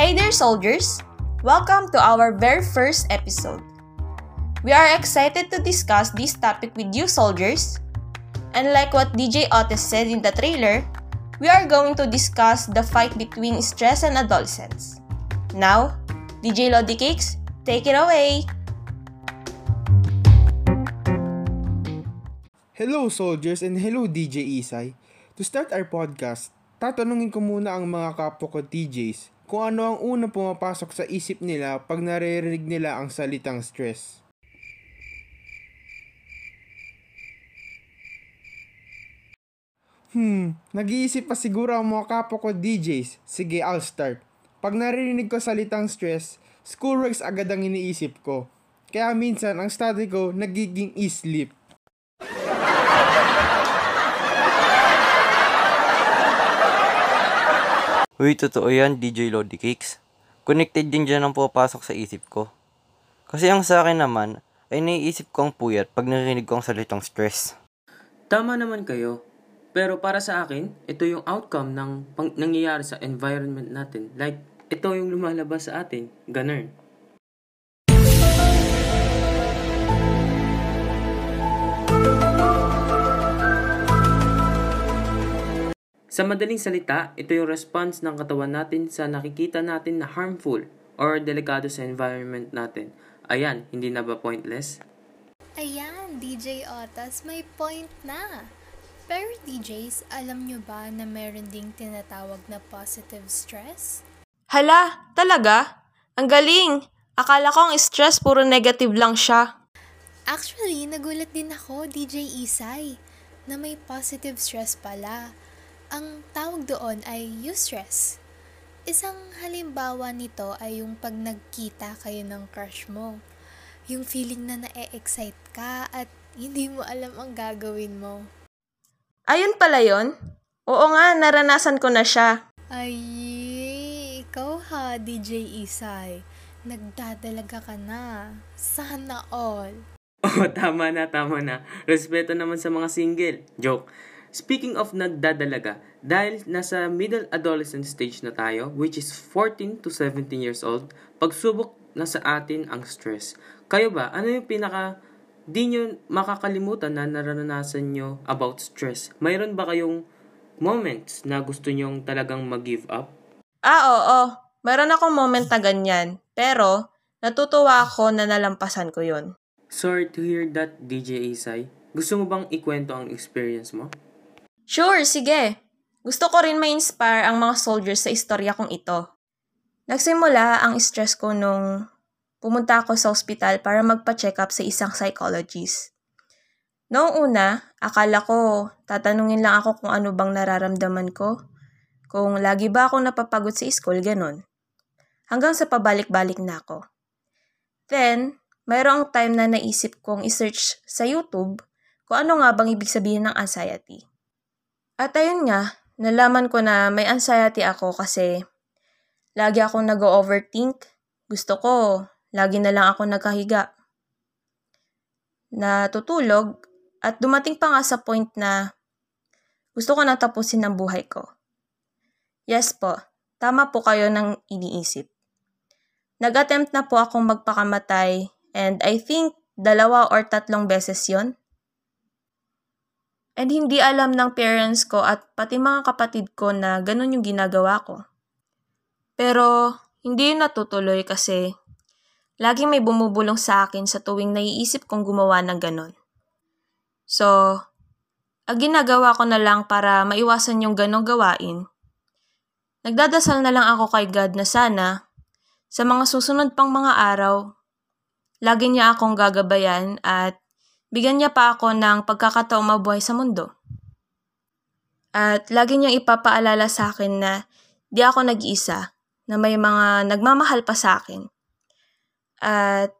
Hey there, soldiers! Welcome to our very first episode. We are excited to discuss this topic with you, soldiers. And like what DJ Otis said in the trailer, we are going to discuss the fight between stress and adolescence. Now, DJ Lodi Cakes, take it away! Hello soldiers and hello DJ Isay. To start our podcast, tatanungin ko muna ang mga kapwa ko DJs kung ano ang unang pumapasok sa isip nila pag naririnig nila ang salitang stress. Hmm, nag-iisip pa siguro ang mga kapwa ko DJs. Sige, I'll start. Pag naririnig ko salitang stress, schoolworks agad ang iniisip ko. Kaya minsan ang study ko nagiging e-sleep. Uy, totoo yan, DJ Lodi Cakes. Connected din dyan ang pupasok sa isip ko. Kasi ang sa akin naman, ay naiisip ko ang puyat pag narinig ko ang salitang stress. Tama naman kayo. Pero para sa akin, ito yung outcome ng pang- nangyayari sa environment natin. Like, ito yung lumalabas sa atin. Ganun. Sa madaling salita, ito yung response ng katawan natin sa nakikita natin na harmful or delikado sa environment natin. Ayan, hindi na ba pointless? Ayan, DJ Otas, may point na. Pero DJs, alam nyo ba na meron ding tinatawag na positive stress? Hala, talaga? Ang galing! Akala ko ang stress puro negative lang siya. Actually, nagulat din ako, DJ Isay, na may positive stress pala. Ang tawag doon ay eustress. Isang halimbawa nito ay yung pag nagkita kayo ng crush mo. Yung feeling na na-excite ka at hindi mo alam ang gagawin mo. Ayun pala yon. Oo nga, naranasan ko na siya. Ay, ikaw ha, DJ Isay. Nagdadalaga ka na. Sana all. Oh, tama na, tama na. Respeto naman sa mga single. Joke. Speaking of nagdadalaga, dahil nasa middle adolescent stage na tayo, which is 14 to 17 years old, pagsubok na sa atin ang stress. Kayo ba, ano yung pinaka di nyo makakalimutan na naranasan nyo about stress? Mayroon ba kayong moments na gusto nyong talagang mag-give up? Ah, oo. Meron akong moment na ganyan. Pero, natutuwa ako na nalampasan ko yon. Sorry to hear that, DJ Isay. Gusto mo bang ikwento ang experience mo? Sure, sige. Gusto ko rin ma-inspire ang mga soldiers sa istorya kong ito. Nagsimula ang stress ko nung pumunta ako sa ospital para magpa-check up sa isang psychologist. Noong una, akala ko tatanungin lang ako kung ano bang nararamdaman ko, kung lagi ba ako napapagod sa school, ganon. Hanggang sa pabalik-balik na ako. Then, mayroong time na naisip kong isearch sa YouTube kung ano nga bang ibig sabihin ng anxiety. At ayun nga, nalaman ko na may anxiety ako kasi lagi akong nag-overthink. Gusto ko, lagi na lang ako nagkahiga. Natutulog at dumating pa nga sa point na gusto ko na tapusin ang buhay ko. Yes po, tama po kayo ng iniisip. Nag-attempt na po akong magpakamatay and I think dalawa or tatlong beses yon. And hindi alam ng parents ko at pati mga kapatid ko na ganun yung ginagawa ko. Pero hindi yun natutuloy kasi lagi may bumubulong sa akin sa tuwing naiisip kong gumawa ng ganun. So, ang ginagawa ko na lang para maiwasan yung ganong gawain, nagdadasal na lang ako kay God na sana sa mga susunod pang mga araw, lagi niya akong gagabayan at bigyan niya pa ako ng pagkakataong mabuhay sa mundo. At lagi niyang ipapaalala sa akin na di ako nag-iisa, na may mga nagmamahal pa sa akin. At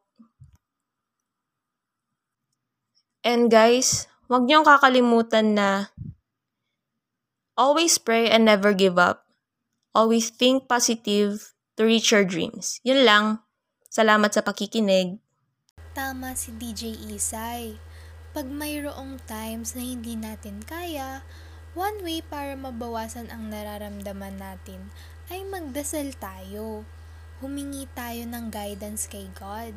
And guys, huwag niyong kakalimutan na always pray and never give up. Always think positive to reach your dreams. Yun lang. Salamat sa pakikinig. Tama si DJ Isay. Pag mayroong times na hindi natin kaya, one way para mabawasan ang nararamdaman natin ay magdasal tayo. Humingi tayo ng guidance kay God.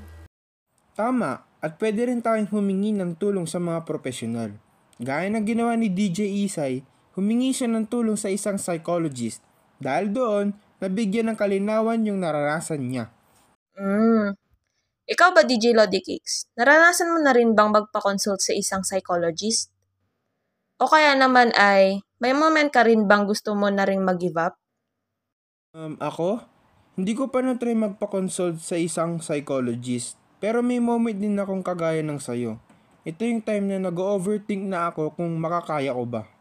Tama, at pwede rin tayong humingi ng tulong sa mga profesional. Gaya ng ginawa ni DJ Isay, humingi siya ng tulong sa isang psychologist dahil doon, nabigyan ng kalinawan yung naranasan niya. Mm. Ikaw ba, DJ Lodi Cakes? Naranasan mo na rin bang magpa-consult sa isang psychologist? O kaya naman ay, may moment ka rin bang gusto mo na rin mag-give up? Um, ako? Hindi ko pa na-try magpa-consult sa isang psychologist. Pero may moment din akong kagaya ng sayo. Ito yung time na nag-overthink na ako kung makakaya ko ba.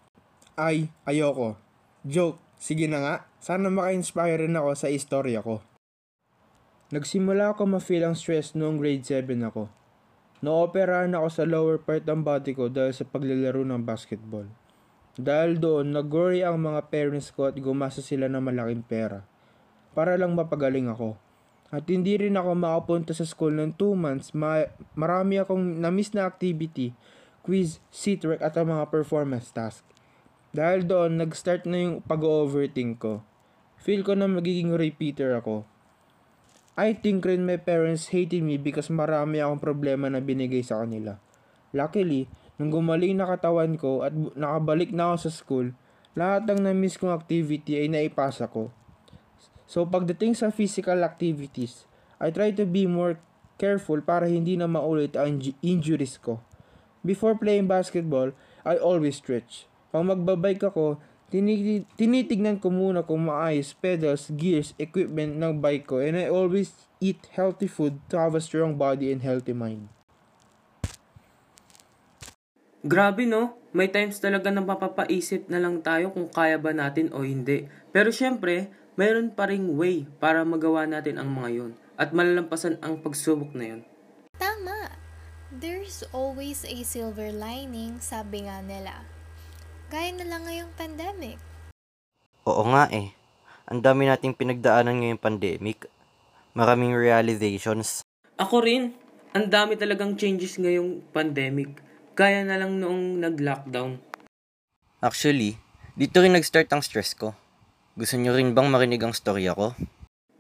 Ay, ayoko. Joke, sige na nga. Sana maka-inspire rin ako sa istorya ko. Nagsimula ako ma-feel ang stress noong grade 7 ako. Naoperahan ako sa lower part ng body ko dahil sa paglalaro ng basketball. Dahil doon, nag-worry ang mga parents ko at gumasa sila ng malaking pera. Para lang mapagaling ako. At hindi rin ako makapunta sa school ng 2 months. Ma- marami akong na-miss na activity, quiz, seat work at ang mga performance task. Dahil doon, nag-start na yung pag-overthink ko. Feel ko na magiging repeater ako. I think rin my parents hated me because marami akong problema na binigay sa kanila. Luckily, nung gumaling na katawan ko at nakabalik na ako sa school, lahat ng na-miss kong activity ay naipasa ko. So pagdating sa physical activities, I try to be more careful para hindi na maulit ang inju- injuries ko. Before playing basketball, I always stretch. Pag magbabike ako, tinitignan ko muna kung maayos pedals, gears, equipment ng bike ko and I always eat healthy food to have a strong body and healthy mind. Grabe no, may times talaga na mapapaisip na lang tayo kung kaya ba natin o hindi. Pero syempre, mayroon pa ring way para magawa natin ang mga yon at malalampasan ang pagsubok na yon. Tama! There's always a silver lining, sabi nga nila. Gaya na lang ngayong pandemic. Oo nga eh. Ang dami nating pinagdaanan ngayong pandemic. Maraming realizations. Ako rin, ang dami talagang changes ngayong pandemic. Kaya na lang noong nag-lockdown. Actually, dito rin nag-start ang stress ko. Gusto nyo rin bang marinig ang storya ko?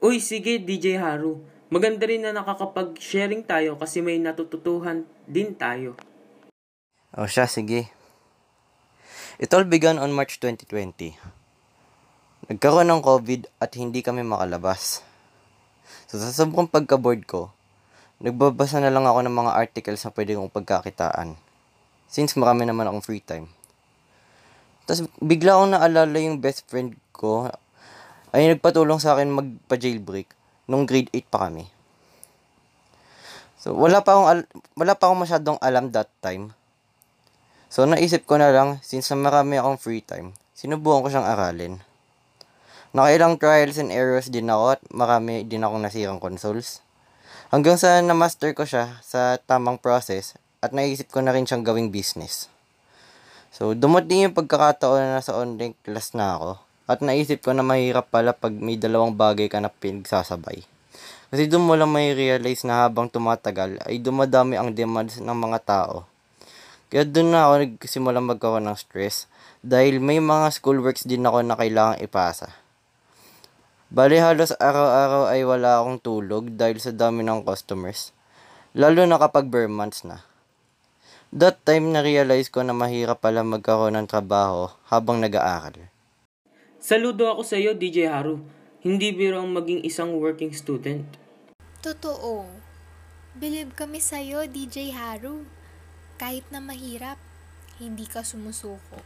Uy, sige DJ Haru. Maganda rin na nakakapag-sharing tayo kasi may natututuhan din tayo. O siya, sige. It all began on March 2020. Nagkaroon ng COVID at hindi kami makalabas. So sa sobrang pagka-bored ko, nagbabasa na lang ako ng mga articles na pwede kong pagkakitaan. Since marami naman akong free time. Tapos bigla akong naalala yung best friend ko ay nagpatulong sa akin magpa-jailbreak nung grade 8 pa kami. So wala pa akong al- wala pa akong masyadong alam that time. So naisip ko na lang since marami akong free time, sinubukan ko siyang aralin. Nakailang trials and errors din ako at marami din akong nasirang consoles. Hanggang sa na-master ko siya sa tamang process at naisip ko na rin siyang gawing business. So, dumating yung pagkakataon na nasa online class na ako at naisip ko na mahirap pala pag may dalawang bagay ka na pinagsasabay. Kasi doon mo lang may realize na habang tumatagal ay dumadami ang demands ng mga tao. Kaya doon na ako nagsimula magkaroon ng stress dahil may mga schoolworks din ako na kailangang ipasa. Bali halos araw-araw ay wala akong tulog dahil sa dami ng customers. Lalo na kapag bare months na. That time na-realize ko na mahirap pala magkaroon ng trabaho habang nag-aaral. Saludo ako sa iyo DJ Haru. Hindi biro ang maging isang working student. Totoo. Believe kami sa'yo, DJ Haru. Kahit na mahirap, hindi ka sumusuko.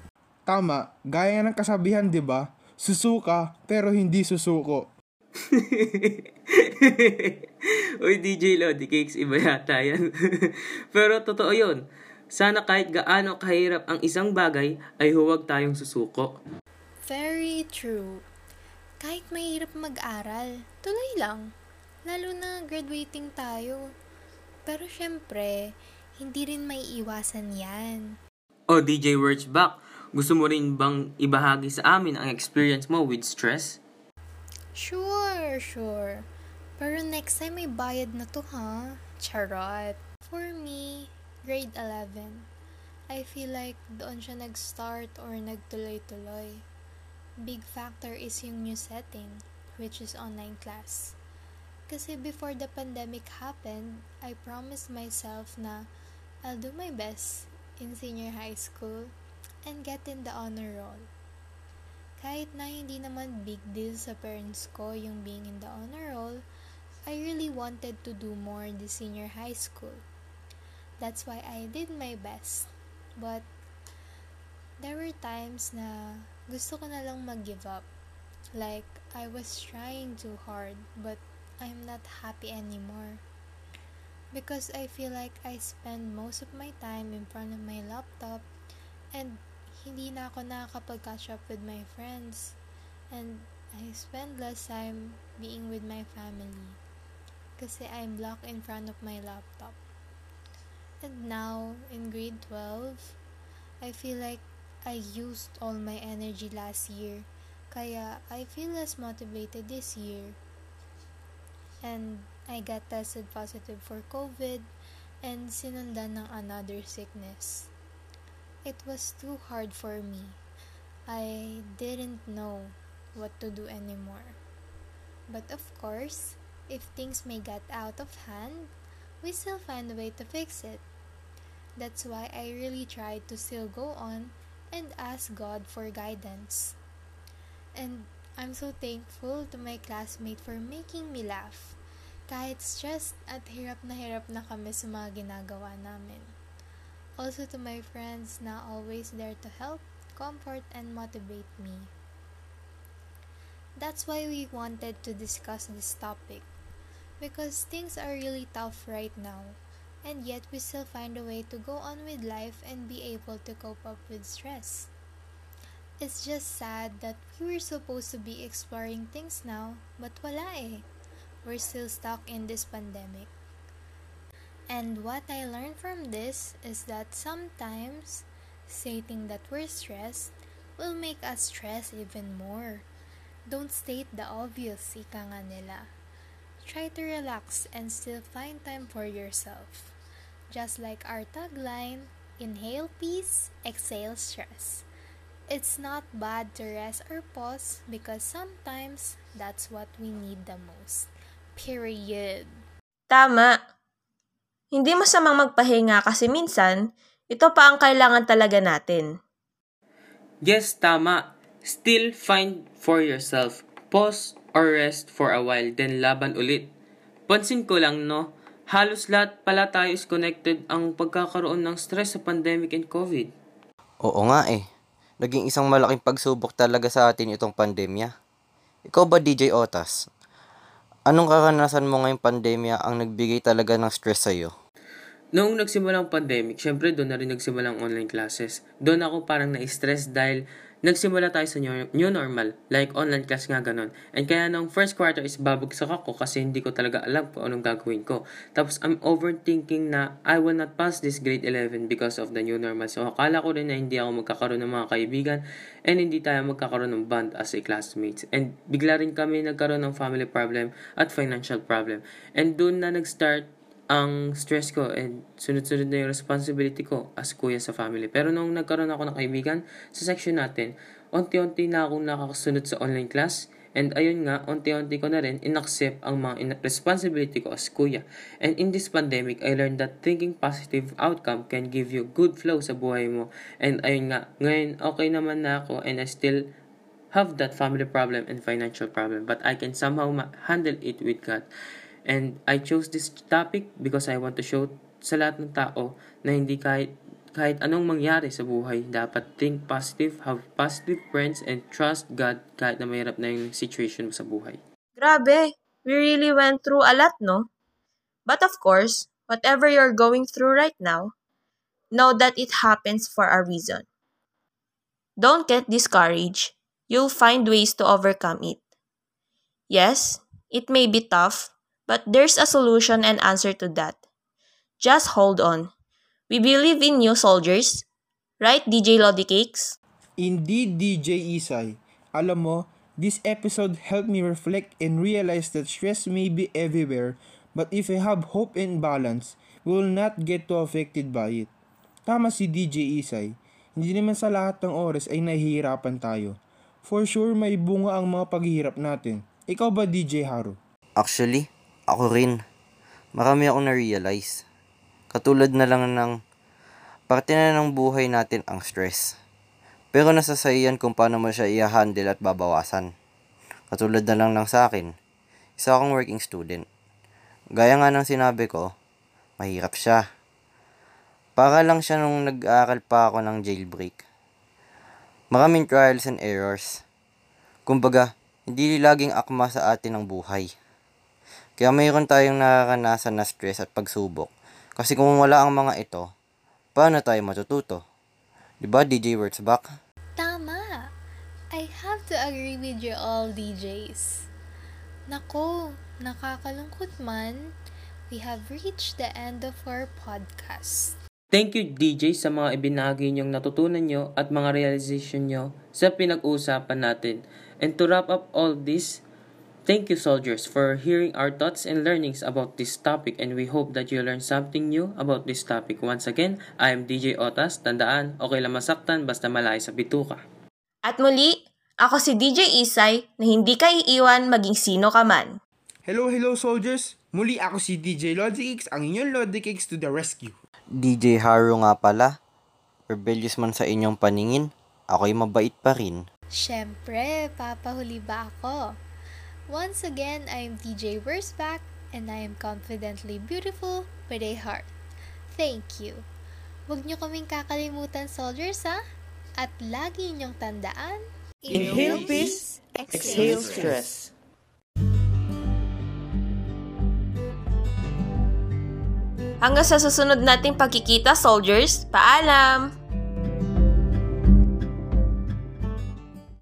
Tama, gaya ng kasabihan 'di ba? Susuka pero hindi susuko. Uy, DJ Lodi Cakes, iba yata yan. Pero totoo yun. Sana kahit gaano kahirap ang isang bagay, ay huwag tayong susuko. Very true. Kahit mahirap mag-aral, tuloy lang. Lalo na graduating tayo. Pero syempre, hindi rin may iwasan yan. O DJ Words Back, gusto mo rin bang ibahagi sa amin ang experience mo with stress? Sure, sure. Pero next time may bayad na to ha. Charot. For me, grade 11, I feel like doon siya nag-start or nagtuloy-tuloy. Big factor is yung new setting. which is online class. Kasi before the pandemic happened, I promised myself na I'll do my best in senior high school and get in the honor roll. Kahit na hindi naman big deal sa parents ko yung being in the honor roll, I really wanted to do more in the senior high school. That's why I did my best. But there were times na gusto ko na lang mag-give up. Like, I was trying too hard, but I'm not happy anymore. Because I feel like I spend most of my time in front of my laptop and hindi na ako nakakapag-catch up with my friends. And I spend less time being with my family. Kasi I'm blocked in front of my laptop. And now, in grade 12, I feel like I used all my energy last year. Kaya I feel less motivated this year and I got tested positive for COVID and sinundan ng another sickness. It was too hard for me. I didn't know what to do anymore. But of course, if things may get out of hand, we still find a way to fix it. That's why I really tried to still go on and ask God for guidance. And I'm so thankful to my classmate for making me laugh. Kahit stressed at hirap na hirap na kami sa mga ginagawa namin. Also to my friends na always there to help, comfort, and motivate me. That's why we wanted to discuss this topic. Because things are really tough right now, and yet we still find a way to go on with life and be able to cope up with stress. It's just sad that we were supposed to be exploring things now, but wala eh. We're still stuck in this pandemic. And what I learned from this is that sometimes stating that we're stressed will make us stress even more. Don't state the obvious, ika nga nila. Try to relax and still find time for yourself. Just like our tagline, inhale peace, exhale stress. It's not bad to rest or pause because sometimes that's what we need the most. Period. Tama. Hindi masamang magpahinga kasi minsan, ito pa ang kailangan talaga natin. Yes, tama. Still find for yourself. Pause or rest for a while, then laban ulit. Pansin ko lang, no? Halos lahat pala tayo is connected ang pagkakaroon ng stress sa pandemic and COVID. Oo nga eh. Naging isang malaking pagsubok talaga sa atin itong pandemya. Ikaw ba DJ Otas? Anong karanasan mo ngayong pandemya ang nagbigay talaga ng stress sa'yo? Noong nagsimula ang pandemic, syempre doon na rin nagsimula ang online classes. Doon ako parang na-stress dahil nagsimula tayo sa new, new normal, like online class nga ganun. And kaya nung first quarter is babagsak ako kasi hindi ko talaga alam kung anong gagawin ko. Tapos I'm overthinking na I will not pass this grade 11 because of the new normal. So akala ko rin na hindi ako magkakaroon ng mga kaibigan and hindi tayo magkakaroon ng bond as a classmates. And bigla rin kami nagkaroon ng family problem at financial problem. And doon na nag-start ang stress ko and sunod-sunod na yung responsibility ko as kuya sa family. Pero nung nagkaroon ako ng kaibigan sa section natin, unti-unti na akong nakakasunod sa online class and ayun nga, unti-unti ko na rin inaccept ang mga in- responsibility ko as kuya. And in this pandemic, I learned that thinking positive outcome can give you good flow sa buhay mo. And ayun nga, ngayon okay naman na ako and I still have that family problem and financial problem but I can somehow ma- handle it with God. And I chose this topic because I want to show sa lahat ng tao na hindi kahit kahit anong mangyari sa buhay, dapat think positive, have positive friends, and trust God kahit na mahirap na yung situation mo sa buhay. Grabe, we really went through a lot, no? But of course, whatever you're going through right now, know that it happens for a reason. Don't get discouraged. You'll find ways to overcome it. Yes, it may be tough, but there's a solution and answer to that. Just hold on. We believe in you, soldiers. Right, DJ Lodi Cakes? Indeed, DJ Isay. Alam mo, this episode helped me reflect and realize that stress may be everywhere, but if we have hope and balance, we will not get too affected by it. Tama si DJ Isay. Hindi naman sa lahat ng oras ay nahihirapan tayo. For sure, may bunga ang mga paghihirap natin. Ikaw ba DJ Haru? Actually, ako rin. Marami akong na-realize. Katulad na lang ng parte na ng buhay natin ang stress. Pero nasa sayan kung paano mo siya i-handle at babawasan. Katulad na lang ng sa akin. Isa akong working student. Gaya nga ng sinabi ko, mahirap siya. Para lang siya nung nag-aaral pa ako ng jailbreak. Maraming trials and errors. Kumbaga, hindi laging akma sa atin ang buhay. Kaya mayroon tayong nararanasan na stress at pagsubok. Kasi kung wala ang mga ito, paano tayo matututo? Diba DJ Words back? Tama! I have to agree with you all, DJs. Nako, nakakalungkot man, we have reached the end of our podcast. Thank you DJ sa mga ibinahagi niyong natutunan nyo at mga realization nyo sa pinag-uusapan natin. And to wrap up all this, thank you soldiers for hearing our thoughts and learnings about this topic and we hope that you learned something new about this topic. Once again, I am DJ Otas. Tandaan, okay lang masaktan basta malayo sa bituka. At muli, ako si DJ Isay na hindi ka iiwan maging sino ka man. Hello, hello soldiers! Muli ako si DJ Lodikix, ang inyong Lodikix to the rescue. DJ Haru nga pala. Rebellious man sa inyong paningin, ako'y mabait pa rin. Siyempre, papahuli ba ako? Once again, I am DJ Worsback and I am confidently beautiful with a heart. Thank you. Huwag niyo kaming kakalimutan, soldiers, ha? At lagi niyong tandaan, Inhale peace, exhale stress. Hanggang sa susunod nating pagkikita, soldiers, paalam!